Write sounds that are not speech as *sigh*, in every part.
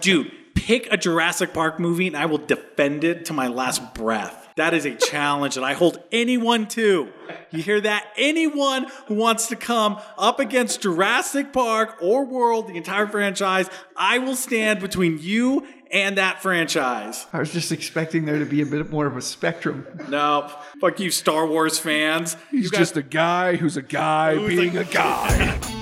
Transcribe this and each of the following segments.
Dude, pick a Jurassic Park movie and I will defend it to my last breath. That is a challenge that I hold anyone to. You hear that? Anyone who wants to come up against Jurassic Park or World, the entire franchise, I will stand between you and that franchise. I was just expecting there to be a bit more of a spectrum. No, fuck you, Star Wars fans. He's You guys- just a guy who's a guy Who's being a- a guy. *laughs*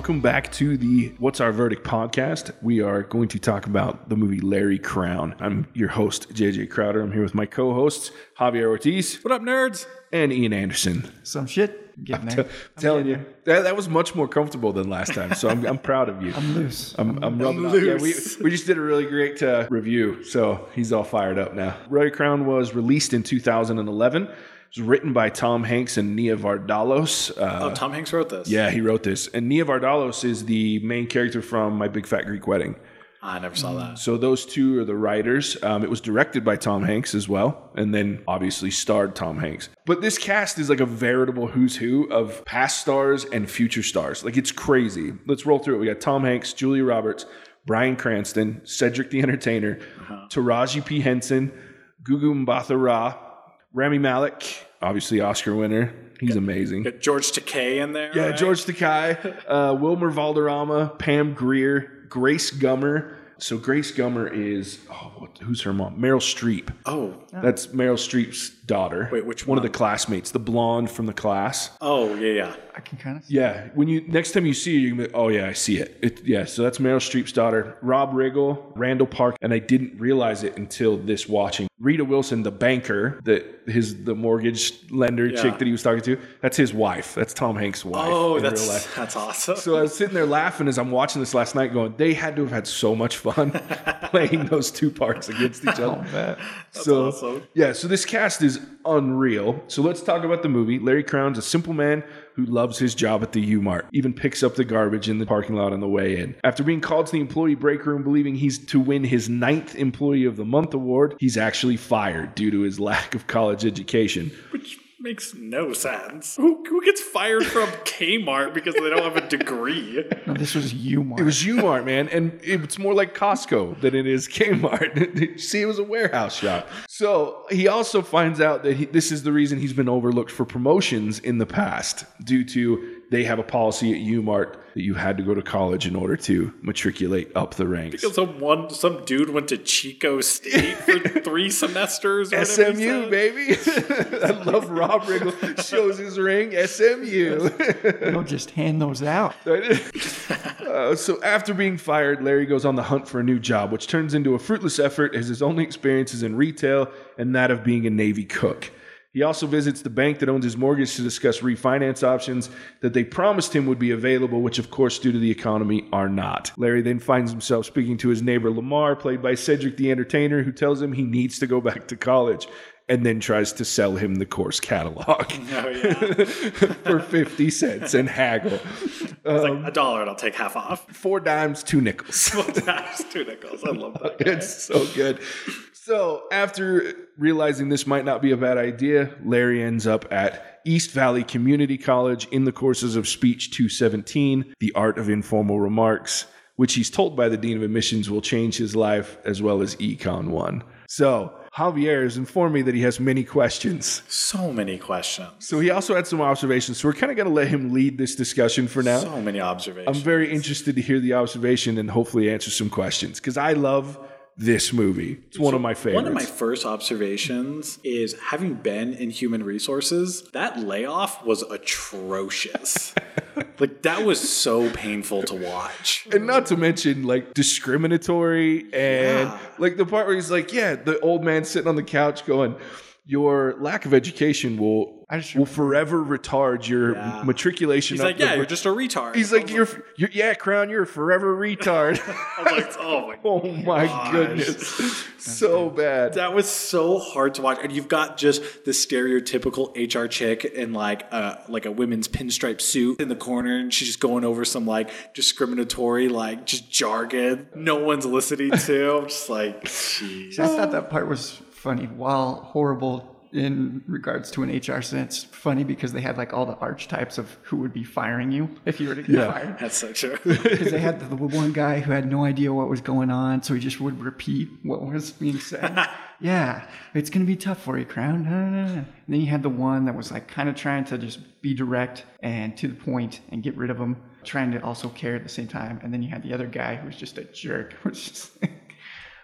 Welcome back to the What's Our Verdict podcast. We are going to talk about the movie Larry Crowne. I'm your host, JJ Crowder. I'm here with my co hosts, Javier Ortiz What up, nerds? and Ian Anderson. Some shit getting there. *laughs* telling you that, that was much more comfortable than last time. So I'm, I'm proud of you. *laughs* I'm loose. I'm, I'm rubbing off. Yeah, we, we just did a really great uh, review, so he's all fired up now. Larry Crowne was released in 2011. Was written by Tom Hanks and Nia Vardalos. Uh, Oh, Tom Hanks wrote this. yeah, he wrote this. And Nia Vardalos is the main character from My Big Fat Greek Wedding. I never saw that. So those two are the writers. Um, it was directed by Tom Hanks as well, and then obviously starred Tom Hanks. But this cast is like a veritable who's who of past stars and future stars. Like it's crazy. Let's roll through it. We got Tom Hanks, Julia Roberts, Bryan Cranston, Cedric the Entertainer, Taraji P Henson, Gugu Mbatha-Raw, Rami Malek, obviously Oscar winner. He's amazing. Got George Takei in there. Yeah, right? George Takei, uh, Wilmer Valderrama, Pam Grier, Grace Gummer. So Grace Gummer is oh, what, who's her mom? Meryl Streep. Oh, That's Meryl Streep's daughter. Wait, which one of the classmates, the blonde from the class? oh, yeah, yeah. I can kind of. Yeah, when you next time you see her, you can be, oh yeah, I see it. it. Yeah, so that's Meryl Streep's daughter, Rob Riggle, Randall Park, and I didn't realize it until this watching. Rita Wilson, the banker, that his the mortgage lender Yeah. chick that he was talking to, that's his wife. That's Tom Hanks' wife. Oh, in real life. that's that's awesome. So I was sitting there laughing as I'm watching this last night, going, they had to have had so much fun *laughs* playing those two parts against each *laughs* other. so awesome. yeah, so this cast is unreal. So let's talk about the movie. Larry Crowne's a simple man who loves his job at the U Mart, even picks up the garbage in the parking lot on the way in. After being called to the employee break room, believing he's to win his ninth Employee of the Month award, he's actually fired due to his *laughs* lack of college education. Which makes no sense. Who, who gets fired from *laughs* Kmart because they don't have a degree? No, this was you, Mark. It was U-Mart, man, and it's more like Costco than it is Kmart. *laughs* See, it was a warehouse shop. So he also finds out that he, this is the reason he's been overlooked for promotions in the past, due to they have a policy at U-Mart that you had to go to college in order to matriculate up the ranks. Because some one some dude went to Chico State for *laughs* three semesters. Or SMU, said. baby. *laughs* I love Rob Riggle shows his ring. SMU. Don't *laughs* just hand those out. Uh, so after being fired, Larry goes on the hunt for a new job, which turns into a fruitless effort as his only experience is in retail and that of being a Navy cook. He also visits the bank that owns his mortgage to discuss refinance options that they promised him would be available, which, of course, due to the economy, are not. Larry then finds himself speaking to his neighbor Lamar, played by Cedric the Entertainer, who tells him he needs to go back to college and then tries to sell him the course catalog *laughs* Oh yeah, *laughs* for 50 cents and haggle. it's like um, a dollar and I'll take half off. Four dimes, two nickels. That's two nickels. I love that. *laughs* guy. It's so good. So, after realizing this might not be a bad idea, Larry ends up at East Valley Community College in the courses of Speech 217, The Art of Informal Remarks, which he's told by the Dean of Admissions will change his life, as well as Econ 1. So, Javier has informed me that he has many questions. So many questions. So, he also had some observations. So, we're kind of going to let him lead this discussion for now. So many observations. I'm very interested to hear the observation and hopefully answer some questions because I love this movie. It's one of my favorites. One of my first observations is having been in human resources, that layoff was atrocious. *laughs* like that was so painful to watch. and not to mention like discriminatory and Yeah. like the part where he's like, yeah, the old man sitting on the couch going, your lack of education will I just will forever retard your Yeah. matriculation. He's up like, the yeah, br- you're just a retard. He's like, you're, you're, yeah, Crowne, you're a forever retard. *laughs* I was like, oh my *laughs* oh my Gosh. goodness. so bad. That was so hard to watch, and you've got just the stereotypical HR chick in like a like a women's pinstripe suit in the corner, and she's just going over some like discriminatory like just jargon no one's listening to. I'm just like, jeez. I thought that part was funny, while horrible in regards to an HR sense. Funny because they had like all the archetypes of who would be firing you if you were to get Yeah. fired. That's so true. *laughs* Because they had the one guy who had no idea what was going on, so he just would repeat what was being said. *laughs* yeah, it's gonna be tough for you, Crowne. And then you had the one that was like kind of trying to just be direct and to the point and get rid of him, trying to also care at the same time. And then you had the other guy who was just a jerk, *laughs* which is like,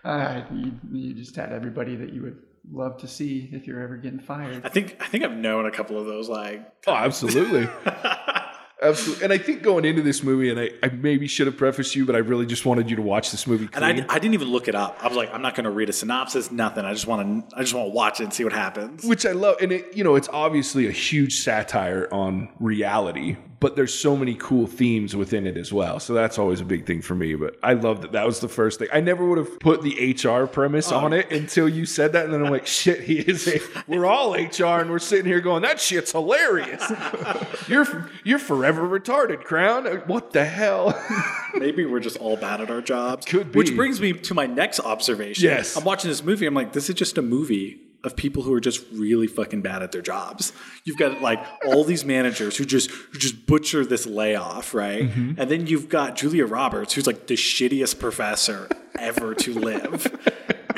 uh, you, you just had everybody that you would love to see if you're ever getting fired. I think I think I've known a couple of those like Oh, absolutely. *laughs* Absolutely. And I think going into this movie, and I, I maybe should have prefaced you, but I really just wanted you to watch this movie. and I, I didn't even look it up. I was like, I'm not going to read a synopsis, nothing. I just want to I just want to watch it and see what happens. which I love, and it you know it's obviously a huge satire on reality, but there's so many cool themes within it as well. So that's always a big thing for me. But I love that that was the first thing. I never would have put the HR premise on it until you said that, and then I'm like, shit, he is. A, we're all HR, and we're sitting here going, that shit's hilarious. you're you're forever retarded, Crowne. What the hell? *laughs* Maybe we're just all bad at our jobs. Could be. Which brings me to my next observation. Yes. I'm watching this movie. I'm like, this is just a movie of people who are just really fucking bad at their jobs. You've got like all these managers who just who just butcher this layoff, right? Mm-hmm. And then you've got Julia Roberts, who's like the shittiest professor ever to live.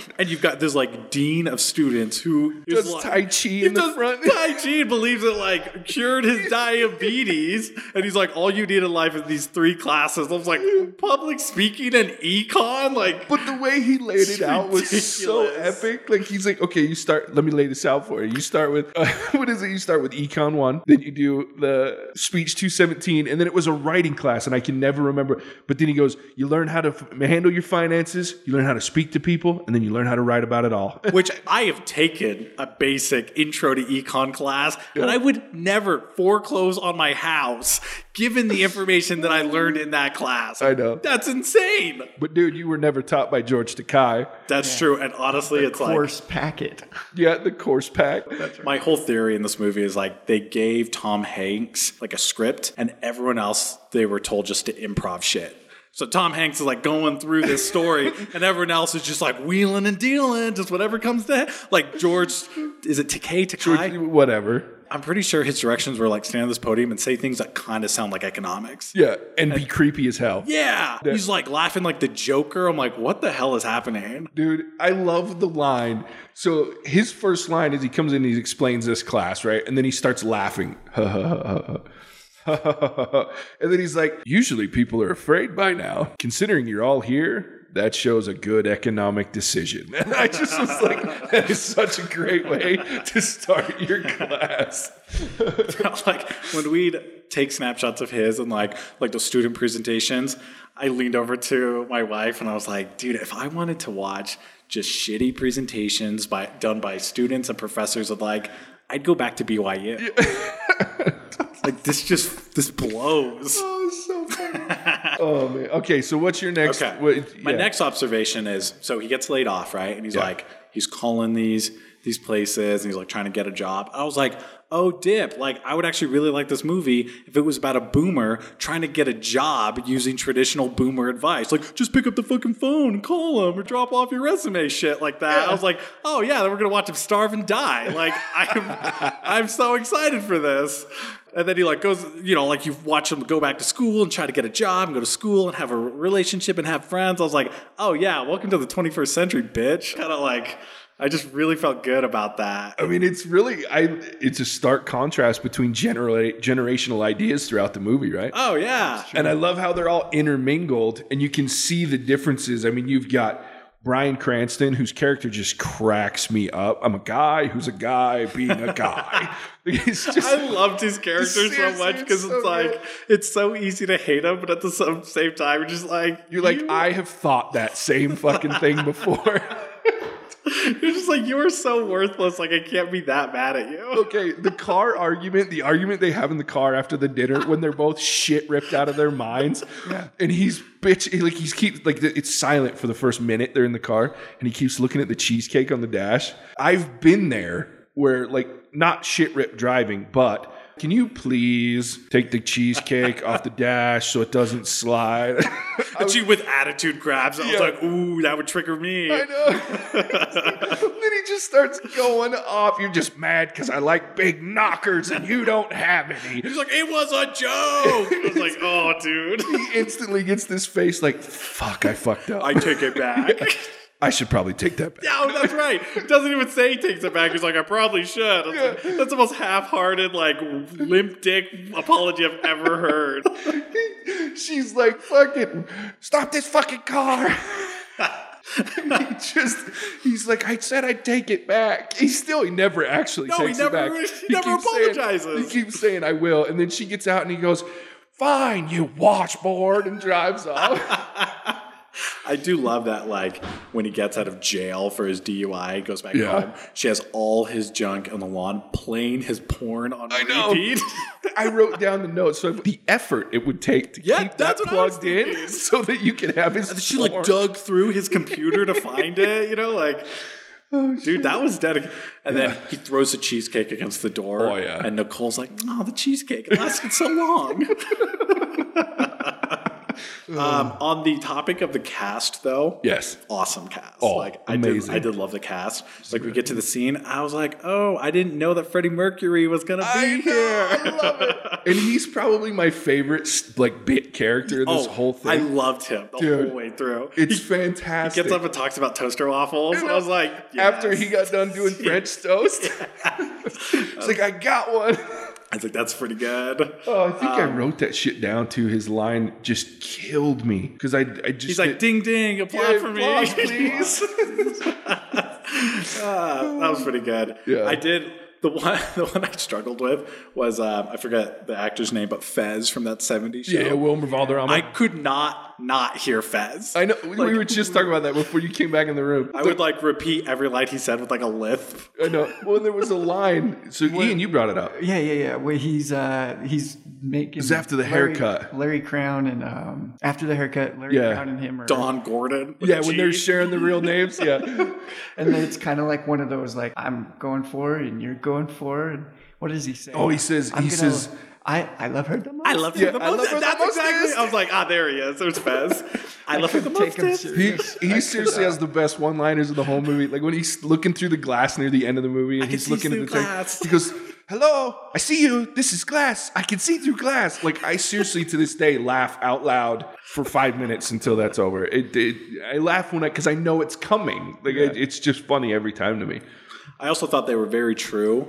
*laughs* And you've got this like dean of students who Does like, Tai Chi in the front. Tai Chi believes it like cured his *laughs* diabetes. And he's like, all you need in life is these three classes. I was like, public speaking and econ? Like, But the way he laid it out was so epic. Like he's like, okay, you start. Let me lay this out for you. You start with uh, *laughs* what is it? You start with econ one, then you do the speech two seventeen, and then it was a writing class, and I can never remember. But then he goes, you learn how to f- handle your finances, you learn how to speak to people, and then you learn how to write about it all. *laughs* which I have taken a basic intro to econ class, and I would never foreclose on my house given the information that I learned in that class. I know. That's insane. but dude, you were never taught by George Takai. That's true. And honestly, it's like Course packet. Yeah, the course pack. My whole theory in this movie is like they gave Tom Hanks like a script, and everyone else they were told just to improv shit. So Tom Hanks is like going through this story, *laughs* and everyone else is just like wheeling and dealing, just whatever comes to like George. Is it Takei Takai? Whatever. I'm pretty sure his directions were like stand on this podium and say things that kind of sound like economics. Yeah, and be creepy as hell. Yeah, he's like laughing like the Joker. I'm like, what the hell is happening? Dude, I love the line. So his first line is he comes in and he explains this class, right? And then he starts laughing. *laughs* *laughs* and then he's like, usually people are afraid by now. Considering you're all here, that shows a good economic decision. And *laughs* I just was like, that is such a great way to start your class. *laughs* like when we'd take snapshots of his and like like those student presentations, I leaned over to my wife and I was like, dude, if I wanted to watch just shitty presentations by done by students and professors of like, I'd go back to BYU. *laughs* like this just this blows. Oh, so funny. *laughs* oh, man. Okay, so what's your next? Okay. what- My next observation is so he gets laid off, right? And he's Yeah. like, he's calling these these places and he's like trying to get a job. I was like, oh dip, like I would actually really like this movie if it was about a boomer trying to get a job using traditional boomer advice. Like just pick up the fucking phone and call them or drop off your resume, shit like that. I was like, oh yeah, then we're gonna watch him starve and die. Like *laughs* I'm I'm so excited for this. And then he like goes, you know, like you watch him go back to school and try to get a job and go to school and have a relationship and have friends. I was like, oh yeah, welcome to the 21st century, bitch. Kind of like, I just really felt good about that. I mean, it's really I. It's a stark contrast between genera- generational ideas throughout the movie, right? Oh yeah, And I love how they're all intermingled, and you can see the differences. I mean, you've got Bryan Cranston, whose character just cracks me up. I'm a guy who's a guy being a *laughs* guy. Just I loved his character so much because it's so like good. it's so easy to hate him, but at the same- same time, you're just like you're like you- I have thought that same fucking thing *laughs* before. *laughs* you're just like like, you are so worthless. Like, I can't be that mad at you. *laughs* Okay, the car argument, the argument they have in the car after the dinner when they're both shit ripped out of their minds. Yeah. And he's bitch like he's keeps like it's silent for the first minute they're in the car and he keeps looking at the cheesecake on the dash. I've been there where like not shit rip driving, but can you please take the cheesecake off the dash so it doesn't slide? *laughs* And she, with attitude grabs, I was like, ooh, that would trigger me. I know. *laughs* then he just starts going off. You're just mad because I like big knockers and you don't have any. He's like, it was a joke. I was like, *laughs* oh, dude. He instantly gets this face like, fuck, I fucked up. I take it back. I should probably take that back. No, oh, that's right. Doesn't even say he takes it back. He's like, I probably should. I was like, that's the most half-hearted, like limp dick apology I've ever heard. *laughs* She's like, fucking, stop this fucking car. *laughs* he just, he's like, I said I'd take it back. He still, he never actually No, he takes never- it back. he never keeps saying- apologizes. he keeps saying, I will. And then she gets out and he goes, fine, you washboard, and drives off. *laughs* I do love that, like, when he gets out of jail for his DUI, goes back Yeah. home. She has all his junk on the lawn, playing his porn on I know. repeat. I wrote down the notes. So the effort it would take to Yeah, keep that that's what plugged in so that you can have his. she like dug through his computer to *laughs* find it, you know, like oh, dude, that was dedicated. And then he throws the cheesecake against the door. Oh, yeah. And Nicole's like, "Oh, the cheesecake it lasted so long." *laughs* um, on the topic of the cast, though, Yes. awesome cast. Oh, like I did. I did love the cast. Like we get to the scene, I was like, "Oh, I didn't know that Freddie Mercury was gonna be I know, here." I love it. And he's probably my favorite like bit character in this oh, whole thing, I loved him the Dude, whole way through. it's he fantastic. gets up and talks about toaster waffles. I was like, After he got done doing French *laughs* toast, *laughs* it's like I got one. I was like, that's pretty good. Oh, I think I Um, wrote that shit down too. His line just killed me because I, I just He's like, ding ding, applaud Yeah, for me. applause, *laughs* please. Uh, that was pretty good. Yeah. I did the one. *laughs* The one I struggled with was uh, I forget the actor's name, but Fez from that '70s show. yeah, Wilmer Valderrama. I could not not hear Fez. I know we were just talking about that before you came back in the room. I would like repeat every line he said with like a lisp. I know. Well, there was a line. So Ian, you brought it up. Yeah, yeah, yeah. Where he's uh he's making It's after the Larry- haircut. Larry Crowne and um after the haircut, Larry Yeah. Crowne and him are Don Gordon. Yeah, a when they're sharing the real names. Yeah. *laughs* and then it's kind of like one of those like I'm going for it and you're going for it. What does he say? Oh, he says- I'm he gonna- says- I I love her the most. I love Yeah, him the I most. love her the most exactly. I was like, ah, there he is. There's Fez. I love him the most. He, he seriously has the best one-liners of the whole movie. Like when he's looking through the glass near the end of the movie, and can he's looking at through the thing. glass. He goes, "Hello, I see you. This is glass. I can see through glass." Like I seriously, to this day, laugh out loud for five minutes until that's over. It, it I laugh when I because I know it's coming. Like it, it's just funny every time to me. I also thought they were very true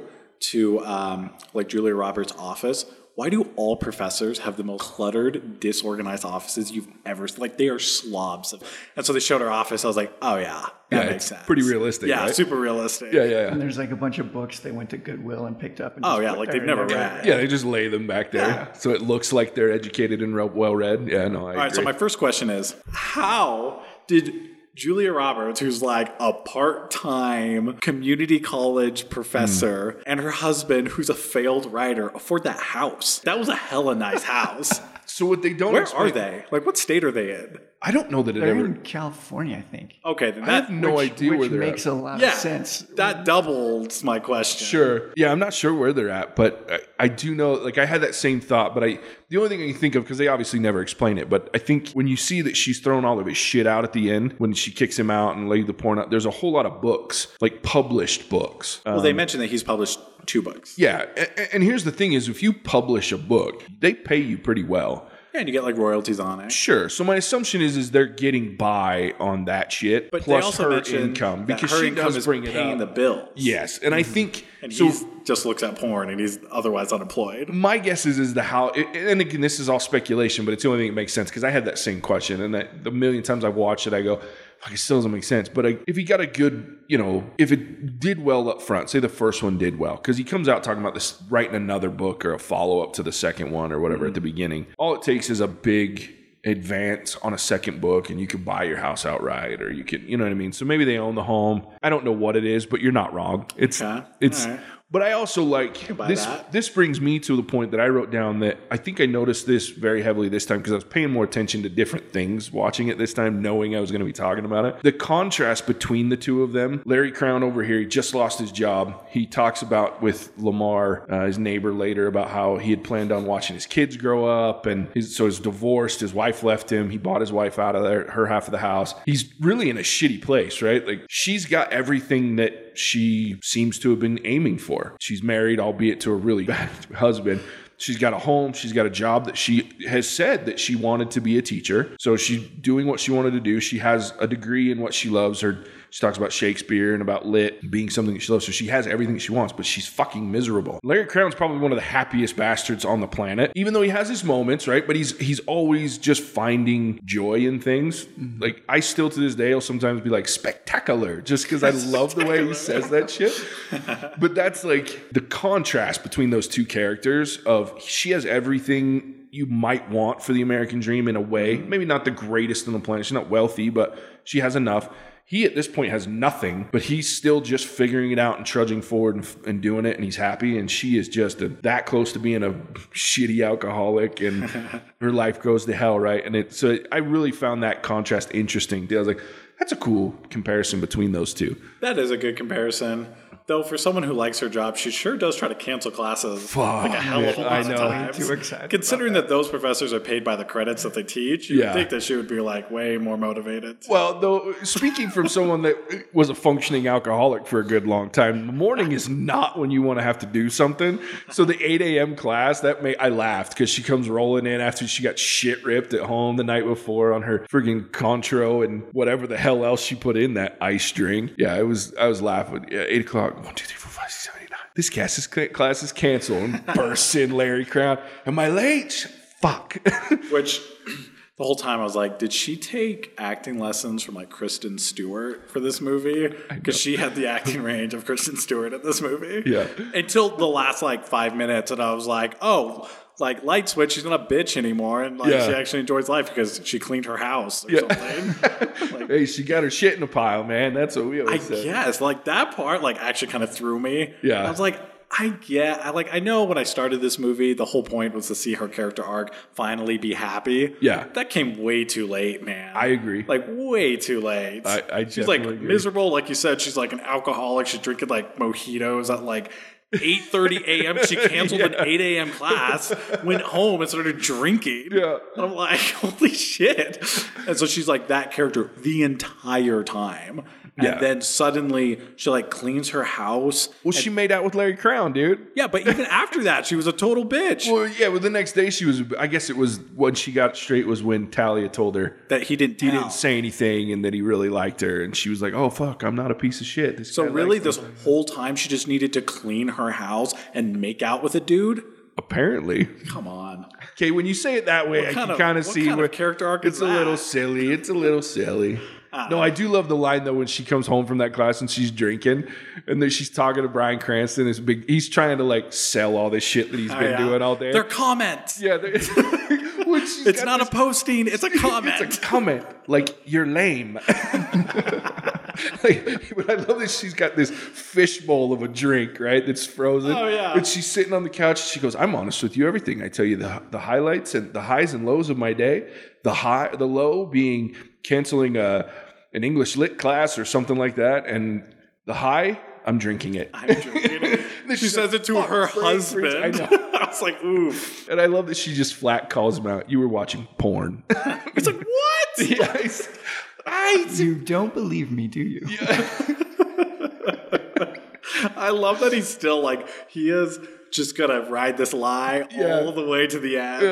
to um, like Julia Roberts' office. Why do all professors have the most cluttered, disorganized offices you've ever like? They are slobs. Of, and so they showed her office. I was like, oh yeah, that Yeah, makes sense. pretty realistic, Yeah, right? super realistic. Yeah, yeah, And there's like a bunch of books they went to Goodwill and picked up. And Oh yeah, like they've never read. Yeah, they just lay them back there, Yeah. so it looks like they're educated and well read. Yeah, no, I All right, so my first question is how did Julia Roberts, who's like a part time community college professor, Hmm. and her husband, who's a failed writer, afford that house? That was a hella nice house. *laughs* so what they don't Where explain- are they? Like, what state are they in? I don't know that it They're ever. in California, I think. Okay, then I have no which, idea which where they're makes at. a lot yeah, of sense. that doubles my question. Sure. Yeah, I'm not sure where they're at, but I, I do know. Like, I had that same thought, but I the only thing I can think of because they obviously never explain it. But I think when you see that she's throwing all of his shit out at the end when she kicks him out and laid the porn out, there's a whole lot of books, like published books. Well, they um, mentioned that he's published two books. yeah, and, and here's the thing: is if you publish a book, they pay you pretty well. And you get like royalties on it. Sure. So my assumption is is they're getting by on that shit But plus they also her income because her she income does is bring it paying up. the bills. yes, and I mm-hmm. think and so. he just looks at porn and he's otherwise unemployed. my guess is is the how and again this is all speculation but it's the only thing that makes sense because i had that same question and that the million times i've watched it i go fuck, it still doesn't make sense but I, if he got a good you know if it did well up front say the first one did well because he comes out talking about this writing another book or a follow-up to the second one or whatever at the mm-hmm. beginning all it takes is a big advance on a second book and you could buy your house outright or you could you know what I mean. So maybe they own the home. I don't know what it is, but you're not wrong. It's Okay. it's right. But I also like this. that. This brings me to the point that I wrote down that I think I noticed this very heavily this time because I was paying more attention to different things watching it this time, knowing I was going to be talking about it. The contrast between the two of them. Larry Crowne over here, he just lost his job. He talks about with Lamar, uh, his neighbor, later about how he had planned on watching his kids grow up, and his, so he's divorced. His wife left him. He bought his wife out of there, her half of the house. He's really in a shitty place, right? Like she's got everything that she seems to have been aiming for. She's married, albeit to a really *laughs* bad husband. She's got a home. She's got a job that she has said that she wanted to be a teacher. So she's doing what she wanted to do. She has a degree in what she loves. Her she talks about Shakespeare and about lit being something that she loves. So she has everything that she wants, but she's fucking miserable. Larry Crowne's probably one of the happiest bastards on the planet, even though he has his moments, right? But he's he's always just finding joy in things. Mm-hmm. Like I still to this day will sometimes be like spectacular, just because I *laughs* love the way he says that shit. But that's like the contrast between those two characters of she has everything you might want for the American dream in a way. Mm-hmm. Maybe not the greatest on the planet. She's not wealthy, but she has enough. He at this point has nothing, but he's still just figuring it out and trudging forward and, and doing it, and he's happy. And she is just a, that close to being a shitty alcoholic, and *laughs* her life goes to hell, right? And it so I really found that contrast interesting. I was like, that's a cool comparison between those two. That is a good comparison. Though for someone who likes her job, she sure does try to cancel classes like a hell of a lot I of know. times. Too excited Considering that those professors are paid by the credits that they teach, you Yeah. would think that she would be like way more motivated. Well, though, speaking from someone that was a functioning alcoholic for a good long time, the morning is not when you want to have to do something. So the 8 a.m. class, that may I laughed because she comes rolling in after she got shit ripped at home the night before on her friggin' Cointreau and whatever the hell else she put in that ice drink. Yeah, I was I was laughing. Yeah, eight o'clock. One, two, three, four, five, six, seven, eight, nine. This class is class is canceled. And *laughs* bursts in Larry Crowne. Am I late? Fuck. *laughs* Which *clears throat* the whole time I was like, did she take acting lessons from like Kristen Stewart for this movie? Because she had the acting range of Kristen Stewart in this movie. Yeah. Until the last like five minutes, and I was like, oh. Like light switch, she's not a bitch anymore, and like Yeah. she actually enjoys life because she cleaned her house or something. *laughs* hey, she got her shit in a pile, man. That's what we I always say. guess like that part like actually kind of threw me. Yeah. I was like, I get, I like, I know when I started this movie, the whole point was to see her character arc finally be happy. Yeah. that came way too late, man. I agree. Like way too late. I- I she's like definitely agree. miserable, like you said. She's like an alcoholic. She's drinking like mojitos at like. 8:30 a.m. She *laughs* canceled an 8 a.m. class, went home and started drinking. Yeah. And I'm like, *laughs* holy shit. And so she's like that character the entire time. And Yeah. then suddenly she like cleans her house. Well, she made out with Larry Crowne, dude. Yeah, but even *laughs* after that, she was a total bitch. Well, yeah. Well, the next day she was. I guess it was when she got straight was when Talia told her that he didn't he tell. didn't say anything and that he really liked her, and she was like, "Oh fuck, I'm not a piece of shit." This so really, this me." whole time she just needed to clean her house and make out with a dude. apparently. Come on. Okay, when you say it that way, I kind can of- kind of what see kind of where character arc it's is a little silly. It's a little silly. No, I do love the line though when she comes home from that class and she's drinking, and then she's talking to Bryan Cranston. This big, he's trying to like sell all this shit that he's oh, been Oh, Yeah. doing all day. They're comments. yeah, they're- *laughs* she's not this- a posting. It's a comment. *laughs* It's a comment. Like you're lame. *laughs* like, but I love that she's got this fishbowl of a drink, right? That's frozen. Oh, yeah. And she's sitting on the couch. She goes, "I'm honest with you. Everything I tell you, the the highlights and the highs and lows of my day. The high, the low being canceling a an English lit class or something like that, and the high, I'm drinking it." I'm drinking it. *laughs* Then She says it to her husband. freeze." I *laughs* I, was like, oof. And I love that she just flat calls him out. You were watching porn. *laughs* It's like, what? yeah, it's- I You don't believe me, do you? I love that he's still like, he is just gonna ride this lie Yeah. all the way to the end.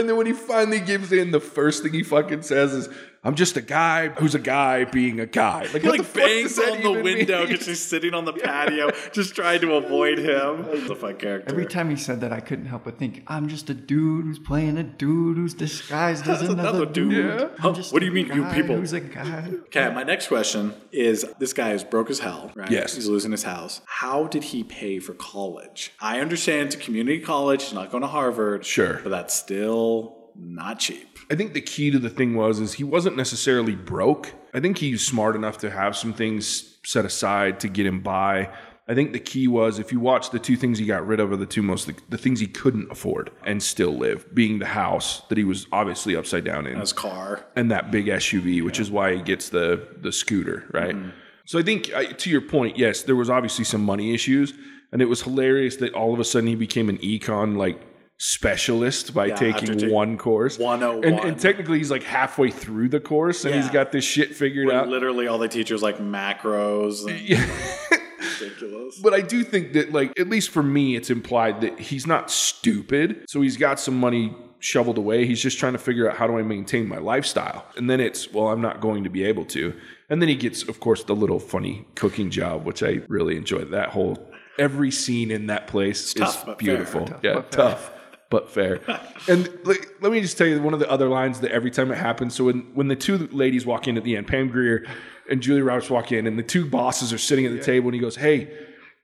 And then when he finally gives in, the first thing he fucking says is, "I'm just a guy who's a guy being a guy." Like, He like bangs that on the window because she's sitting on the *laughs* patio, just trying to avoid him. He's a fun character. Every time he said that, I couldn't help but think, I'm just a dude who's playing a dude who's disguised as That's *laughs* another, another dude. dude. Yeah. Huh, what do you mean, you people? Who's a guy? Okay, my next question is this guy is broke as hell, right? Yes. He's losing his house. How did he pay for college? I understand it's a community college, he's not going to Harvard. Sure. But that's still not cheap. I think the key to the thing was is he wasn't necessarily broke. I think he's smart enough to have some things set aside to get him by. I think the key was if you watch the two things he got rid of are the two most the, things he couldn't afford and still live, being the house that he was obviously upside down in, His car. and that big SUV, which is why he gets the the scooter, right? So I think uh, to your point, yes, there was obviously some money issues, and it was hilarious that all of a sudden he became an econ like specialist by after taking one course. 101. And, and technically, he's like halfway through the course, and he's got this shit figured Where out. literally all the teachers like macros. And *laughs* ridiculous. But I do think that, like, at least for me, it's implied that he's not stupid. So he's got some money shoveled away. He's just trying to figure out how do I maintain my lifestyle. And then it's, well, I'm not going to be able to. And then he gets, of course, the little funny cooking job, which I really enjoyed. That whole, every scene in that place tough, is but beautiful. fair. yeah, tough. But fair, and like, let me just tell you one of the other lines that every time it happens. So when when the two ladies walk in at the end, Pam Grier and Julie Roberts walk in, and the two bosses are sitting at the table, and he goes, "Hey,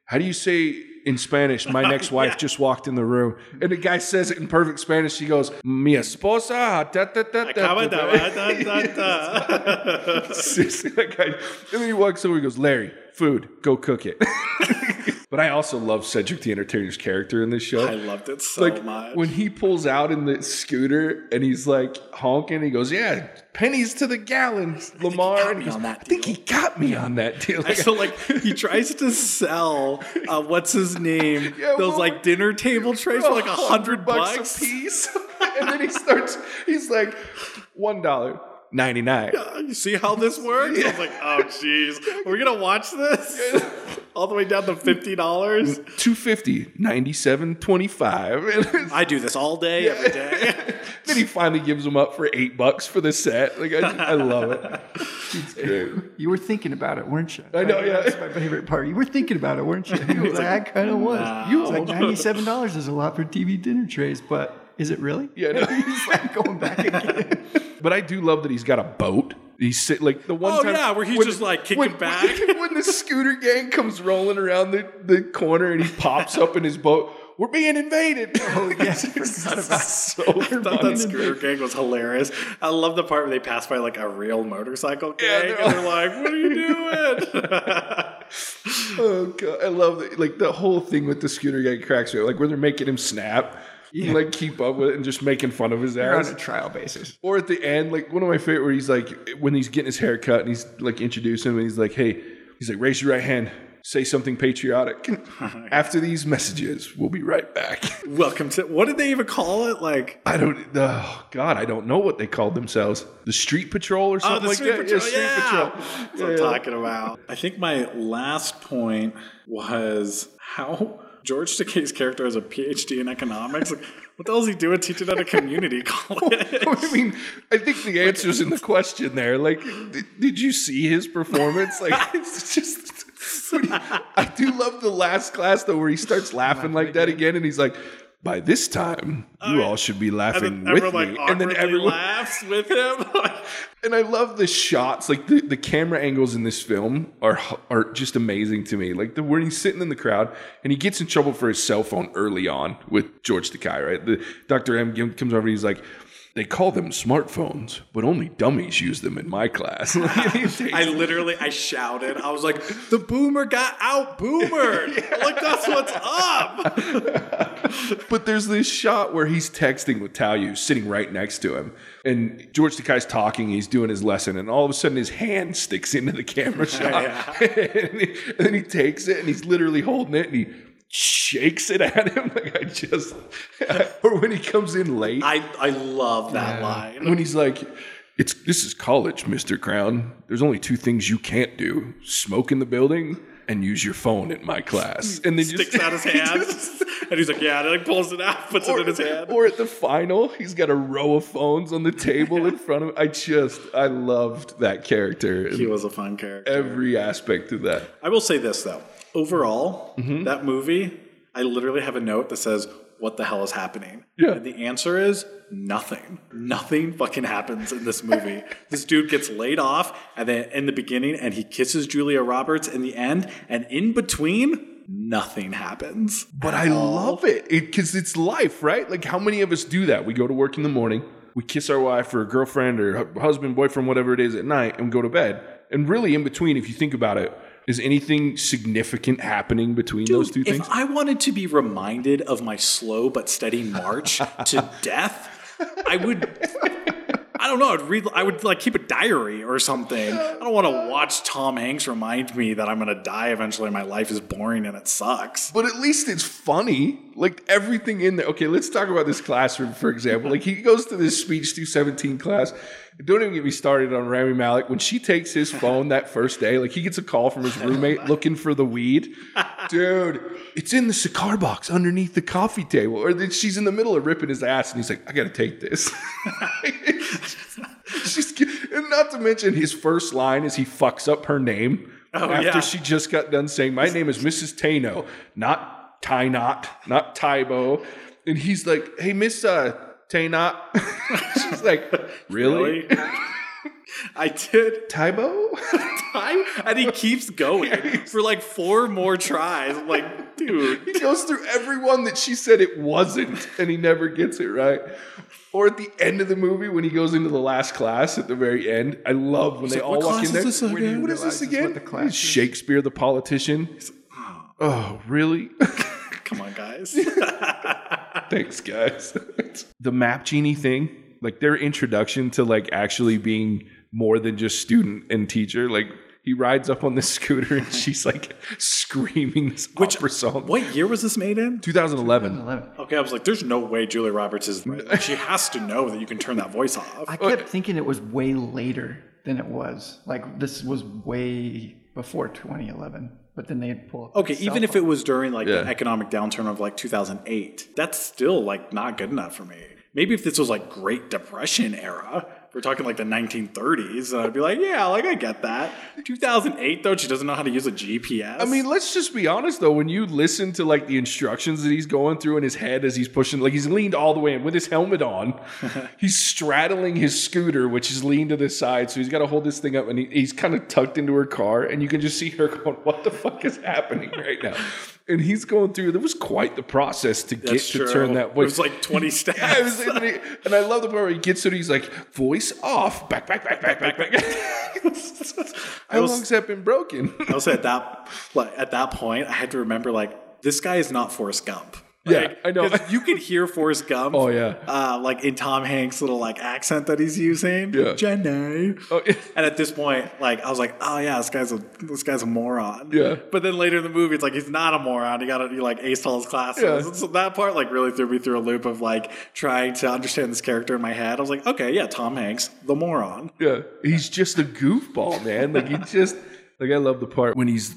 how do you say in Spanish, my *laughs* next wife just walked in the room. And the guy says it in perfect Spanish. He goes, Mi esposa. Da, da, da, da, da, de- da." da- da- da. Seriously, that guy. And then he walks over and goes, Larry, food, go cook it. *laughs* but I also love Cedric the Entertainer's character in this show. I loved it so like much. when he pulls out in the scooter and he's like honking, he goes, "Yeah, pennies to the gallon, Lamar." and he goes, that I think he got me on that deal. I feel like *laughs* he tries to sell uh, what's his name *laughs* Yeah, those well, like dinner table trays for like a hundred bucks. a piece, and then he starts. He's like, one dollar ninety nine. You see how this *laughs* works? I was like, oh jeez, are we gonna watch this *laughs* all the way down to fifty dollars? 250 97.25 I do this all day, every day. *laughs* then he finally gives them up for eight bucks for the set like i, I love it it's great You were thinking about it, weren't you? I know, yeah. That's my favorite part. You were thinking about it, weren't you? He was like, I kind of was. You- was like, ninety-seven dollars is a lot for TV dinner trays, but is it really? Yeah, no. *laughs* He's like going back again. *laughs* but i do love that he's got a boat he's sit like the one Oh, time yeah, where he's when- just, like, kicking when, back. *laughs* when, when the scooter gang comes rolling around the, the corner and he pops up in his boat we're being invaded oh yes, I forgot about so I thought funny. that scooter gang was hilarious. I love the part where they pass by like a real motorcycle Yeah, gang, they're and they're like, "What are you doing?" Oh god, I love it. Like the whole thing with the scooter gang cracks me. up. Like where they're making him snap, and, like keep up with it, and just making fun of his They're on a trial basis. Or at the end, like one of my favorite, where he's like when he's getting his hair cut, and he's like introducing him, and he's like, "Hey," he's like, "Raise your right hand." Say something patriotic. *laughs* After these messages, we'll be right back. Welcome to what did they even call it? Like I don't. Oh God, I don't know what they called themselves. The Street Patrol or Oh, something the like that. Patrol. Yeah, Street yeah. Patrol. That's what Yeah, I'm talking about. I think my last point was how George Takei's character has a PhD in economics. Like, what the hell is he doing teaching at a community *laughs* college? I mean, I think the answer's in the question there. Like, did, did you see his performance? Like, *laughs* *laughs* it's just. I do love the last class though, where he starts laughing like that again, and he's like, "By this time, you all should be laughing with everyone me." like and then everyone, laughs with him. *laughs* and I love the shots, like the, the camera angles in this film are are just amazing to me. Like the when he's sitting in the crowd and he gets in trouble for his cell phone early on with George Takei, right? The Dr. M comes over and he's like, "They call them smartphones, but only dummies use them in my class." *laughs* *laughs* I *laughs* literally, I shouted. I was like, "The boomer got out boomered! Like that's what's up." But there's this shot where he's texting with Taoyu sitting right next to him. And George Takei's talking, he's doing his lesson, and all of a sudden his hand sticks into the camera shot. and, he- and then he takes it and he's literally holding it and he shakes it at him. *laughs* Like I just *laughs* or when he comes in late. I I love that line. when he's like, It's this is college, Mr. Crowne. There's only two things you can't do: smoke in the building and use your phone in my class. Mm. And then Sticks just out his *laughs* hand, and he's like, "Yeah," and he like pulls it out, puts it in his hand. Or at the final, he's got a row of phones on the table in front of him. I just, I loved that character. He was a fun character. Every aspect of that. I will say this though. Overall, Mm-hmm. that movie, I literally have a note that says, "What the hell is happening?" Yeah. And the answer is nothing. Nothing fucking happens in this movie. *laughs* this dude gets laid off, and then in the beginning, and he kisses Julia Roberts in the end, and in between, nothing happens. But I love it because it's life, right? Like, how many of us do that? We go to work in the morning, we kiss our wife or girlfriend or husband, boyfriend, whatever it is at night and go to bed. And really, in between, if you think about it, is anything significant happening between those two if things? I wanted to be reminded of my slow but steady march *laughs* to death, I would. I don't know. I'd read. I would like keep a diary or something. I don't want to watch Tom Hanks remind me that I'm gonna die eventually. My life is boring and it sucks. But at least it's funny. Like everything in there. Okay, let's talk about this classroom, for example. Like he goes to this speech 217 class. Don't even get me started on Rami Malek. When she takes his phone that first day, like he gets a call from his roommate looking for the weed. *laughs* Dude, it's in the cigar box underneath the coffee table. Or she's in the middle of ripping his ass and he's like, I gotta take this. *laughs* She's, and not to mention his first line is he fucks up her name after yeah. she just got done saying, My name is Mrs. Tano, not Tynot, not Tybo. And he's like, Hey, Miss uh, Taynot. *laughs* She's like, Really? *laughs* I did Tybo? time, and he keeps going *laughs* for like four more tries. I'm like, dude, he goes through everyone that she said it wasn't, and he never gets it right. Or at the end of the movie, when he goes into the last class at the very end, I love when they all walk in there. is this What is this again? what the class. Shakespeare the politician. Oh, really? come on, guys. *laughs* Thanks, guys. *laughs* the map genie thing, like their introduction to like actually being more than just student and teacher. Like he rides up on this *laughs* scooter and she's like screaming this Which, opera song. What year was this made in? 2011. 11. Okay, I was like, there's no way Julia Roberts is. Like, she has to know that you can turn that voice off. I kept thinking it was way later than it was. Like this was way before 2011, but then they had pulled. Okay, even if it was during like Yeah. the economic downturn of like 2008, that's still like not good enough for me. Maybe if this was like Great Depression era, we're talking like the 1930s, and I'd be like, yeah, like I get that. 2008 though, she doesn't know how to use a GPS. I mean, let's just be honest though. When you listen to like the instructions that he's going through in his head as he's pushing, like he's leaned all the way in with his helmet on, *laughs* he's straddling his scooter, which is leaned to the side. So he's got to hold this thing up, and he, he's kind of tucked into her car, and you can just see her *laughs* going, "What the fuck is happening right now?" And he's going through. There was quite the process to get that's to true. turn that voice. It was like *laughs* 20 steps. Yeah, was, and, he- and I love the part where he gets to it. He's like, voice off, back, back, back, back, back, back. *laughs* How was- long's that been broken? I was at that like at that point, I had to remember like this guy is not Forrest Gump. Yeah, Like, I know. You could hear Forrest Gump. Oh, yeah. uh, like in Tom Hanks' little like accent that he's using. Yeah. Jenny. Oh, yeah. And at this point, like I was like, oh yeah, this guy's a this guy's a moron. Yeah. But then later in the movie, it's like he's not a moron. He got to he like aced all his classes. Yeah. So that part like really threw me through a loop of like trying to understand this character in my head. I was like, okay, yeah, Tom Hanks, the moron. Yeah, he's just a goofball, man. Like he *laughs* just like I love the part when he's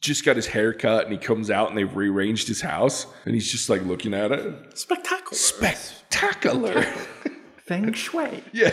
just got his hair cut and he comes out and they've rearranged his house and he's just like looking at it. Spectacular. Spectacular. *laughs* Feng Shui. yeah.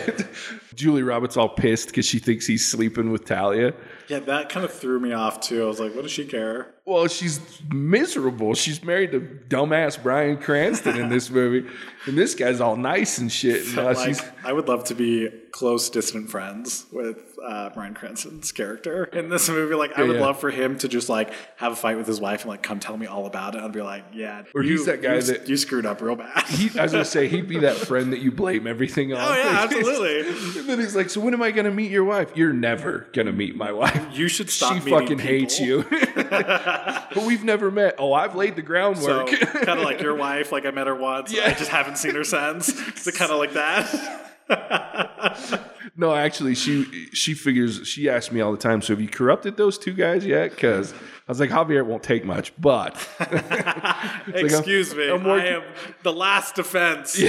Julie Roberts all pissed because she thinks he's sleeping with Talia. Yeah, that kind of threw me off too. I was like, what does she care? Well, she's miserable. She's married to dumbass Bryan Cranston in this movie. And this guy's all nice and shit. And now like, I would love to be close, distant friends with uh, Bryan Cranston's character in this movie. Like, I would yeah. love for him to just like have a fight with his wife and like come tell me all about it. I'd be like, yeah, Or you, he's that guy you, that- you screwed up real bad. he, I was gonna say he'd be that *laughs* friend that you blame everything on. Oh, yeah, *laughs* absolutely. And then he's like, "So when am I gonna meet your wife?" You're never gonna meet my wife. *laughs* You should stop She fucking hates you. *laughs* but we've never met. Oh, I've laid the So groundwork. kind of like your *laughs* wife. Like I met her once. Yeah. I just haven't seen her since. So kind of like that. no, actually, she she figures. She asks me all the time. So have you corrupted those two guys yet? Because I was like, Javier it won't take much, but Excuse me. I'm working- I am the last defense.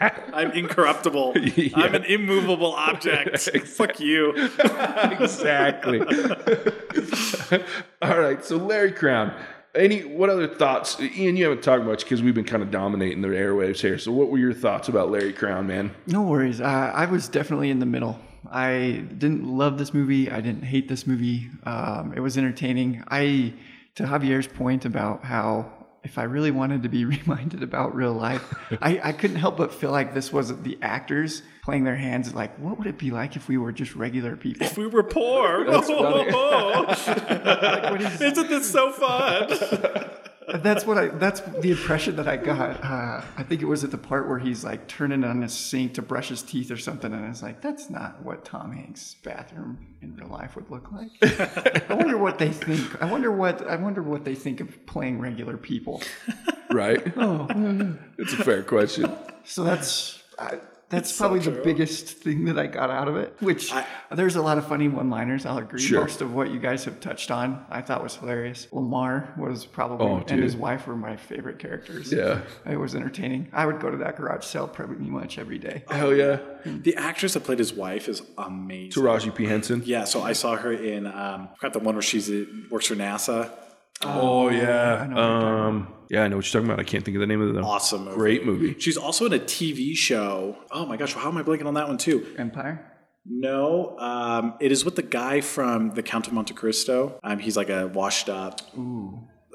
I'm incorruptible. *laughs* I'm an immovable object. *laughs* Fuck you. *laughs* exactly. all right. So Larry Crowne. Any what other thoughts, Ian? You haven't talked much because we've been kind of dominating the airwaves here. So, what were your thoughts about Larry Crowne, man? No worries. Uh, I was definitely in the middle. I didn't love this movie. I didn't hate this movie. Um, it was entertaining. I, to Javier's point about how if I really wanted to be *laughs* reminded about real life, I, I couldn't help but feel like this was the actors playing their hands. Like, what would it be like if we were just regular people? If we were poor. funny. *laughs* *laughs* Isn't this so fun? That's what I. That's the impression that I got. Uh, I think it was at the part where he's like turning on his sink to brush his teeth or something, and it's like that's not what Tom Hanks' bathroom in real life would look like. I wonder what they think. I wonder what. I wonder what they think of playing regular people. right? Oh, it's a fair question. So that's. I, that's probably the biggest thing that I got out of it. Which there's a lot of funny one-liners. I'll agree. Sure. Most of what you guys have touched on, I thought was hilarious. Lamar was probably, Oh, and his wife were my favorite characters. Yeah. it was entertaining. I would go to that garage sale pretty much every day. Hell yeah. The actress that played his wife is amazing. Taraji P. Henson. Yeah, so I saw her in um, I forgot the one where she's works for NASA. Oh, yeah. Um, yeah, I know what you're talking about. I can't think of the name of the Awesome movie. Great movie. She's also in a TV show. Oh my gosh, how am I blanking on that one too? Empire. No, um, it is with the guy from The Count of Monte Cristo. Um, he's like a washed up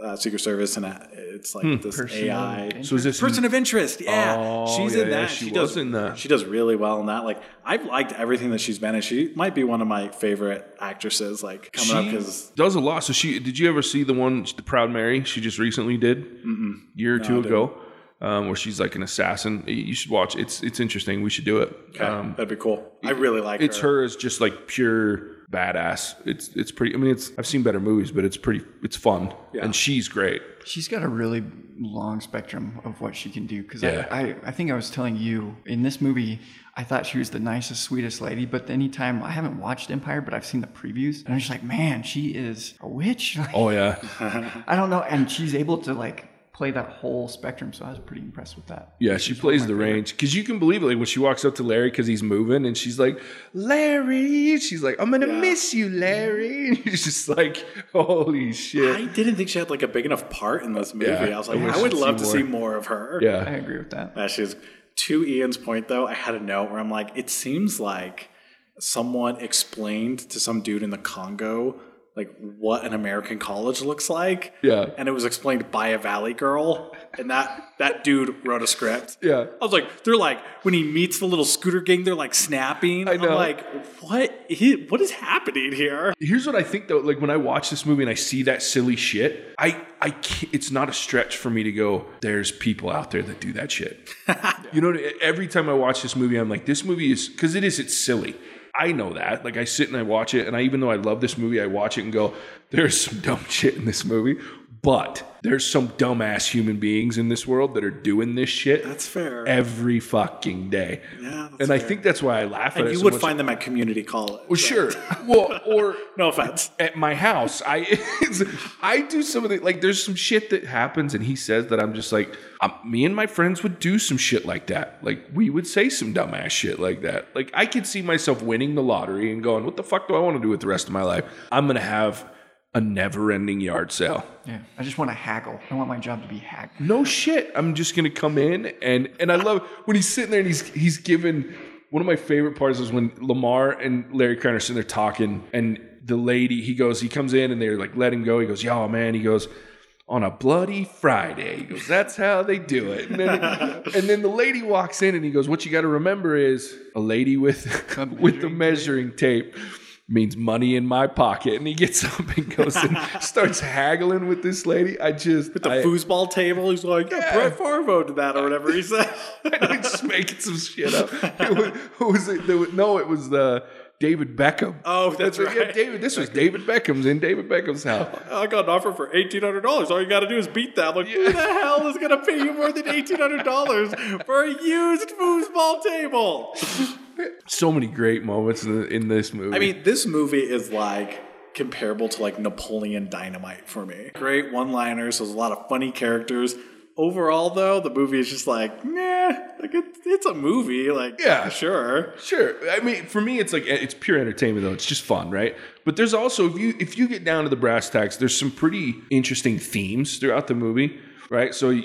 uh, Secret Service, and uh, it's like this Person AI of So is this person of interest. Yeah, Oh, she's yeah, in yeah, that. she does in that. She does really well in that. Like I've liked everything that she's been in. She might be one of my favorite actresses. Like coming up She because does a lot. So she did you ever see the one, the Proud Mary? She just recently did Mm-mm. year or two ago, um, where she's like an assassin. You should watch. It's it's interesting. We should do it. Um, that'd be cool. I really like it. it's her. her as just like pure badass. It's it's pretty. I mean, it's I've seen better movies, but it's pretty. It's fun, yeah. and she's great. She's got a really long spectrum of what she can do. Because Yeah. I, I, I think I was telling you in this movie, I thought she was the nicest, sweetest lady. But anytime I haven't watched Empire, but I've seen the previews, and I'm just like, man, she is a witch. Like, *laughs* Oh yeah, I don't know, and she's able to like play that whole spectrum. So I was pretty impressed with that. yeah. She plays the range because you can believe it. Like when she walks up to Larry because he's moving, and she's like, "Larry," she's like, "I'm gonna miss you, Larry." *laughs* And he's just like, "Holy shit!" I didn't think she had like a big enough part in this movie. Yeah, I was like, I, would I'd love to see see more. more of her. Yeah, I agree with that. Uh, she's to Ian's point though. I had a note where I'm like, it seems like someone explained to some dude in the Congo like what an American college looks like. Yeah. and it was explained by a Valley girl, and that that dude wrote a script. Yeah. I was like, they're like when he meets the little scooter gang, they're like snapping. I know. I'm like, what? Is, what is happening here? Here's what I think though. Like when I watch this movie and I see that silly shit, I I can't, it's not a stretch for me to go. There's people out there that do that shit. *laughs* you know, every time I watch this movie, I'm like, this movie is because it is. It's silly. I know that. Like I sit and I watch it, and I even though I love this movie, I watch it and go, "There's some dumb shit in this movie." But there's some dumbass human beings in this world that are doing this shit That's fair. every fucking day. Yeah, and I fair. think that's why I laugh at and it. you so would much. find them at community college. well, sure. Well, or *laughs* No offense. at my house. I *laughs* I do some of the like. There's some shit that happens, and he says that I'm just like, um, me and my friends would do some shit like that. Like we would say some dumbass shit like that. Like I could see myself winning the lottery and going, "What the fuck do I want to do with the rest of my life? I'm gonna have a never-ending yard sale." Yeah, I just want to haggle. I want my job to be haggle. No shit. I'm just gonna come in and and I love when he's sitting there and he's he's given one of my favorite parts is when Lamar and Larry Crowne are sitting there talking and the lady he goes he comes in and they're like let him go. He goes, "Yo, man," he goes. On a bloody Friday, he goes. That's how they do it. And then, and then the lady walks in, and he goes, "What you got to remember is a lady with with the measuring tape means money in my pocket." And he gets *laughs* up and goes and *laughs* starts haggling with this lady. I just The I- foosball table, he's like, yeah, Yeah. Brett Favre did that or whatever he said. *laughs* I'm just making some shit up. It was, who was it? Was- no, it was the David Beckham. Oh, that's Yeah, right. David. This was David Beckham's in David Beckham's house. I got an offer for eighteen hundred dollars. All you got to do is beat that. I'm like, who the hell is gonna pay you more than eighteen hundred dollars for a used foosball table? So many great moments in, in this movie. I mean, this movie is like comparable to like Napoleon Dynamite for me. Great one-liners. There's a lot of funny characters. Overall, though, the movie is just like, nah, like it's it's a movie. Like, Yeah. sure. Sure. I mean, for me, it's like it's pure entertainment, though. It's just fun, right? But there's also if you if you get down to the brass tacks, there's some pretty interesting themes throughout the movie, right? So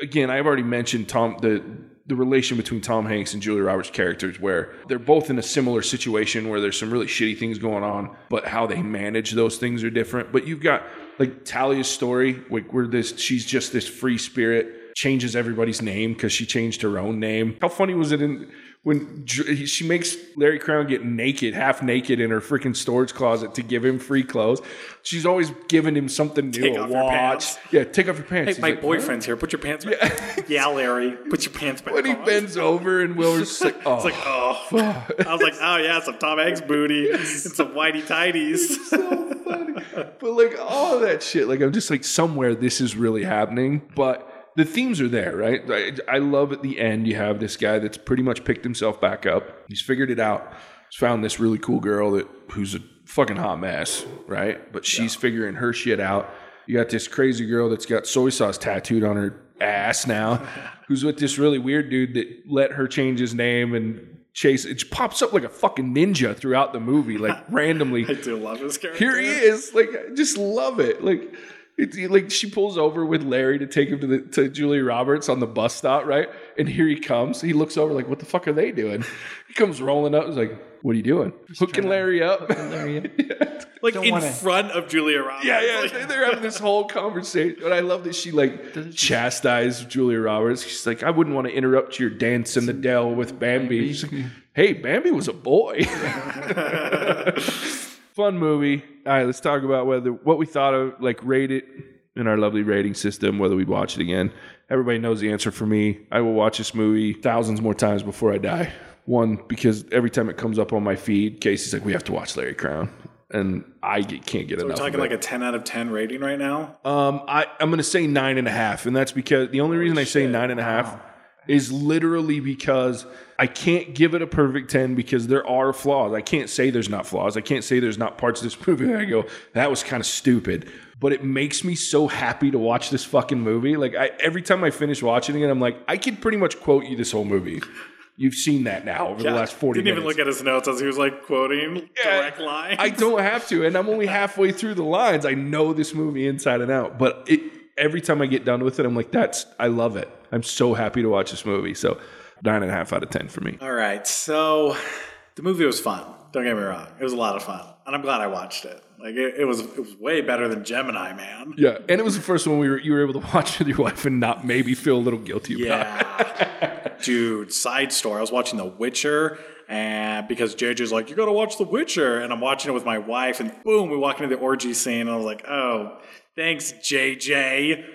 again, I've already mentioned Tom the the relation between Tom Hanks and Julia Roberts' characters, where they're both in a similar situation where there's some really shitty things going on, but how they manage those things are different. But you've got like Talia's story, like where this she's just this free spirit changes everybody's name because she changed her own name. How funny was it in when she makes Larry Crowne get naked, half naked in her freaking storage closet to give him free clothes? She's always giving him something new, Take a watch. pants. Yeah, take off your pants. Hey, He's my like, boyfriend's here. Put your pants back. Yeah. Larry, put your pants back. When he bends over and Willer's *laughs* like, oh, It's like, oh. I was like, oh yeah, some Tom Hanks booty *laughs* and some whitey tighties. so funny. But like all of that shit, like I'm just like somewhere this is really happening, but the themes are there, right? I, I love at the end you have this guy that's pretty much picked himself back up. He's figured it out. He's found this really cool girl that who's a fucking hot mess, right? But she's figuring her shit out. You got this crazy girl that's got soy sauce tattooed on her ass now, *laughs* who's with this really weird dude that let her change his name and chase. It pops up like a fucking ninja throughout the movie, like *laughs* randomly. I do love his character. Here he is. Like, I just love it. Like, it's like she pulls over with Larry to take him to the to Julia Roberts on the bus stop, right? And here he comes. He looks over like, "What the fuck are they doing?" He comes rolling up. He's like, "What are you doing? Hooking Larry up?" *laughs* Larry. Like Don't in wanna- front of Julia Roberts. Yeah, yeah. Like, they- They're having this whole conversation, and I love that she like chastised Julia Roberts. She's like, "I wouldn't want to interrupt your dance in the Dell with Bambi." She's like, hey, Bambi was a boy. *laughs* *laughs* Fun movie. All right, let's talk about whether what we thought of, like rate it in our lovely rating system, whether we'd watch it again. Everybody knows the answer for me. I will watch this movie thousands more times before I die. One, because every time it comes up on my feed, Casey's like, we have to watch Larry Crowne. And I get, can't get enough. We're talking like a 10 out of 10 rating right now. Um, I, I'm going to say nine and a half, and that's because the only reason I say nine and a half is literally because I can't give it a perfect ten because there are flaws. I can't say there's not flaws. I can't say there's not parts of this *laughs* movie that I go that was kind of stupid. But it makes me so happy to watch this fucking movie. Like I, every time I finish watching it, I'm like, I could pretty much quote you this whole movie. You've seen that now over the last 40 Didn't even look at his notes as he was like quoting Yeah, direct lines. I don't have to, and I'm only halfway through the lines. I know this movie inside and out, but it every time I get done with it, I'm like, that's I love it. I'm so happy to watch this movie. So nine and a half out of ten for me. All right, so the movie was fun. Don't get me wrong; it was a lot of fun, and I'm glad I watched it. Like it, it was, it was way better than Gemini Man. Yeah, and it was the first one we were you were able to watch *laughs* with your wife and not maybe feel a little guilty about. Yeah, dude. Side story: I was watching The Witcher, and because JJ's like, "You got to watch The Witcher," and I'm watching it with my wife, and boom, we walk into the orgy scene, and I was like, "Oh, thanks, JJ."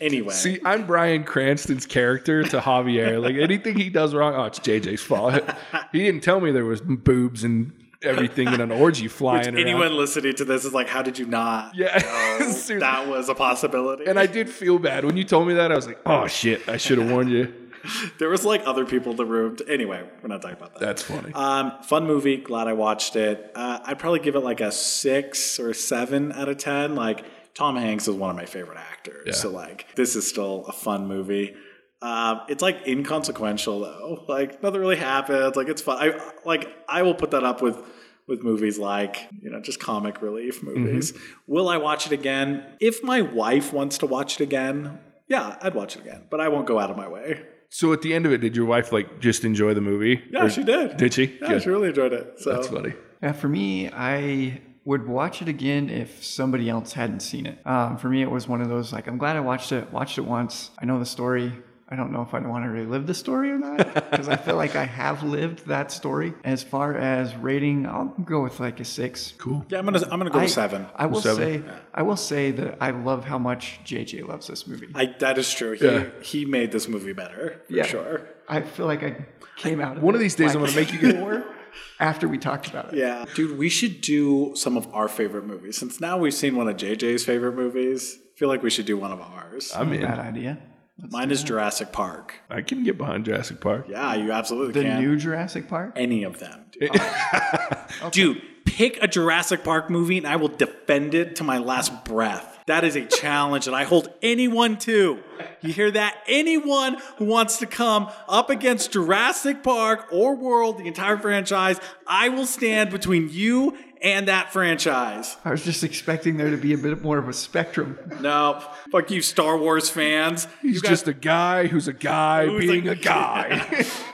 Anyway, See, I'm Bryan Cranston's character to Javier. Like anything he does wrong, oh, it's JJ's fault. *laughs* he didn't tell me there was boobs and everything in an orgy flying around. anyone listening to this is like, "How did you not?" Yeah. *laughs* that was a possibility. and I did feel bad when you told me that. I was like, oh shit, I should have warned you. *laughs* there was like other people in the room. Anyway, we're not talking about that. That's funny. Um, fun movie. Glad I watched it. Uh, I'd probably give it like a six or seven out of ten. Like Tom Hanks is one of my favorite actors, Yeah. so like this is still a fun movie. Um, it's like inconsequential though. Like nothing really happens. Like it's fun. I like I will put that up with with movies like you know just comic relief movies. Will I watch it again? If my wife wants to watch it again, yeah, I'd watch it again. But I won't go out of my way. So at the end of it, did your wife like just enjoy the movie? Yeah, she did. Did she? Yeah, Good. she really enjoyed it. So That's funny. Yeah, for me, I would watch it again if somebody else hadn't seen it. Um, for me, it was one of those like I'm glad I watched it. Watched it once. I know the story. I don't know if I'd want to relive the story or not *laughs* because I feel like I have lived that story. As far as rating, I'll go with like a six. Cool. Yeah, I'm gonna I'm gonna go I, with seven. I will Seven? say, I will say that I love how much JJ loves this movie. I, that is true. He Yeah. he made this movie better for Yeah. sure. I feel like I came out. Of One of these days I'm gonna make you get- *laughs* four after we talked about it. Yeah, dude, we should do some of our favorite movies. Since now we've seen one of JJ's favorite movies, I feel like we should do one of ours. I mean, in. Bad idea. Mine is Jurassic Park. I can get behind Jurassic Park. Yeah, you absolutely can. The can. new Jurassic Park. Any of them, dude. *laughs* Dude, pick a Jurassic Park movie, and I will defend it to my last breath. That is a challenge and I hold anyone to. You hear that? Anyone who wants to come up against Jurassic Park or World, the entire franchise, I will stand between you and that franchise. I was just expecting there to be a bit more of a spectrum. No, fuck you, Star Wars fans. He's you guys, just a guy who's a guy Who's being a- a guy. *laughs*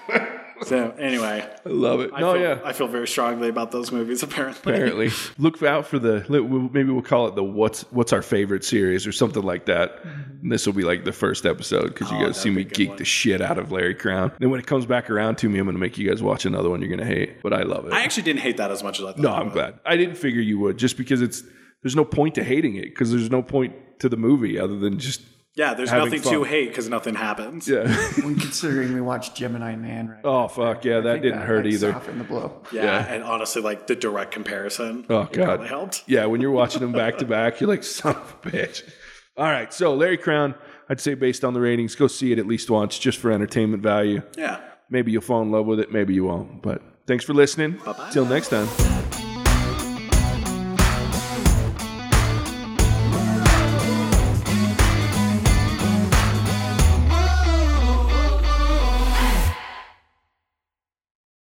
So anyway, I love it. I no, feel, yeah. I feel very strongly about those movies. *laughs* Apparently, Apparently, look out for the maybe we'll call it the what's what's our favorite series or something like that. And this will be like the first episode because you Mm-hmm. Oh, guys see me be a good geek one. the shit out of Larry Crowne. Then when it comes back around to me, I'm going to make you guys watch another one you're going to hate. But I love it. I actually didn't hate that as much as I thought. no, I'm glad. I didn't figure you would just because it's there's no point to hating it because there's no point to the movie other than just Yeah, there's nothing fun. to hate because nothing happens. yeah. *laughs* When considering we watched Gemini Man, right? oh fuck yeah, that didn't hurt like, either. Softened the blow. Yeah, Yeah. and honestly, like the direct comparison. Oh god, probably helped. Yeah, when you're watching them back to back, you're like, son of a bitch. All right, so Larry Crowne, I'd say based on the ratings, go see it at least once just for entertainment value. Yeah. Maybe you'll fall in love with it, maybe you won't. But thanks for listening. Bye-bye. Till next time.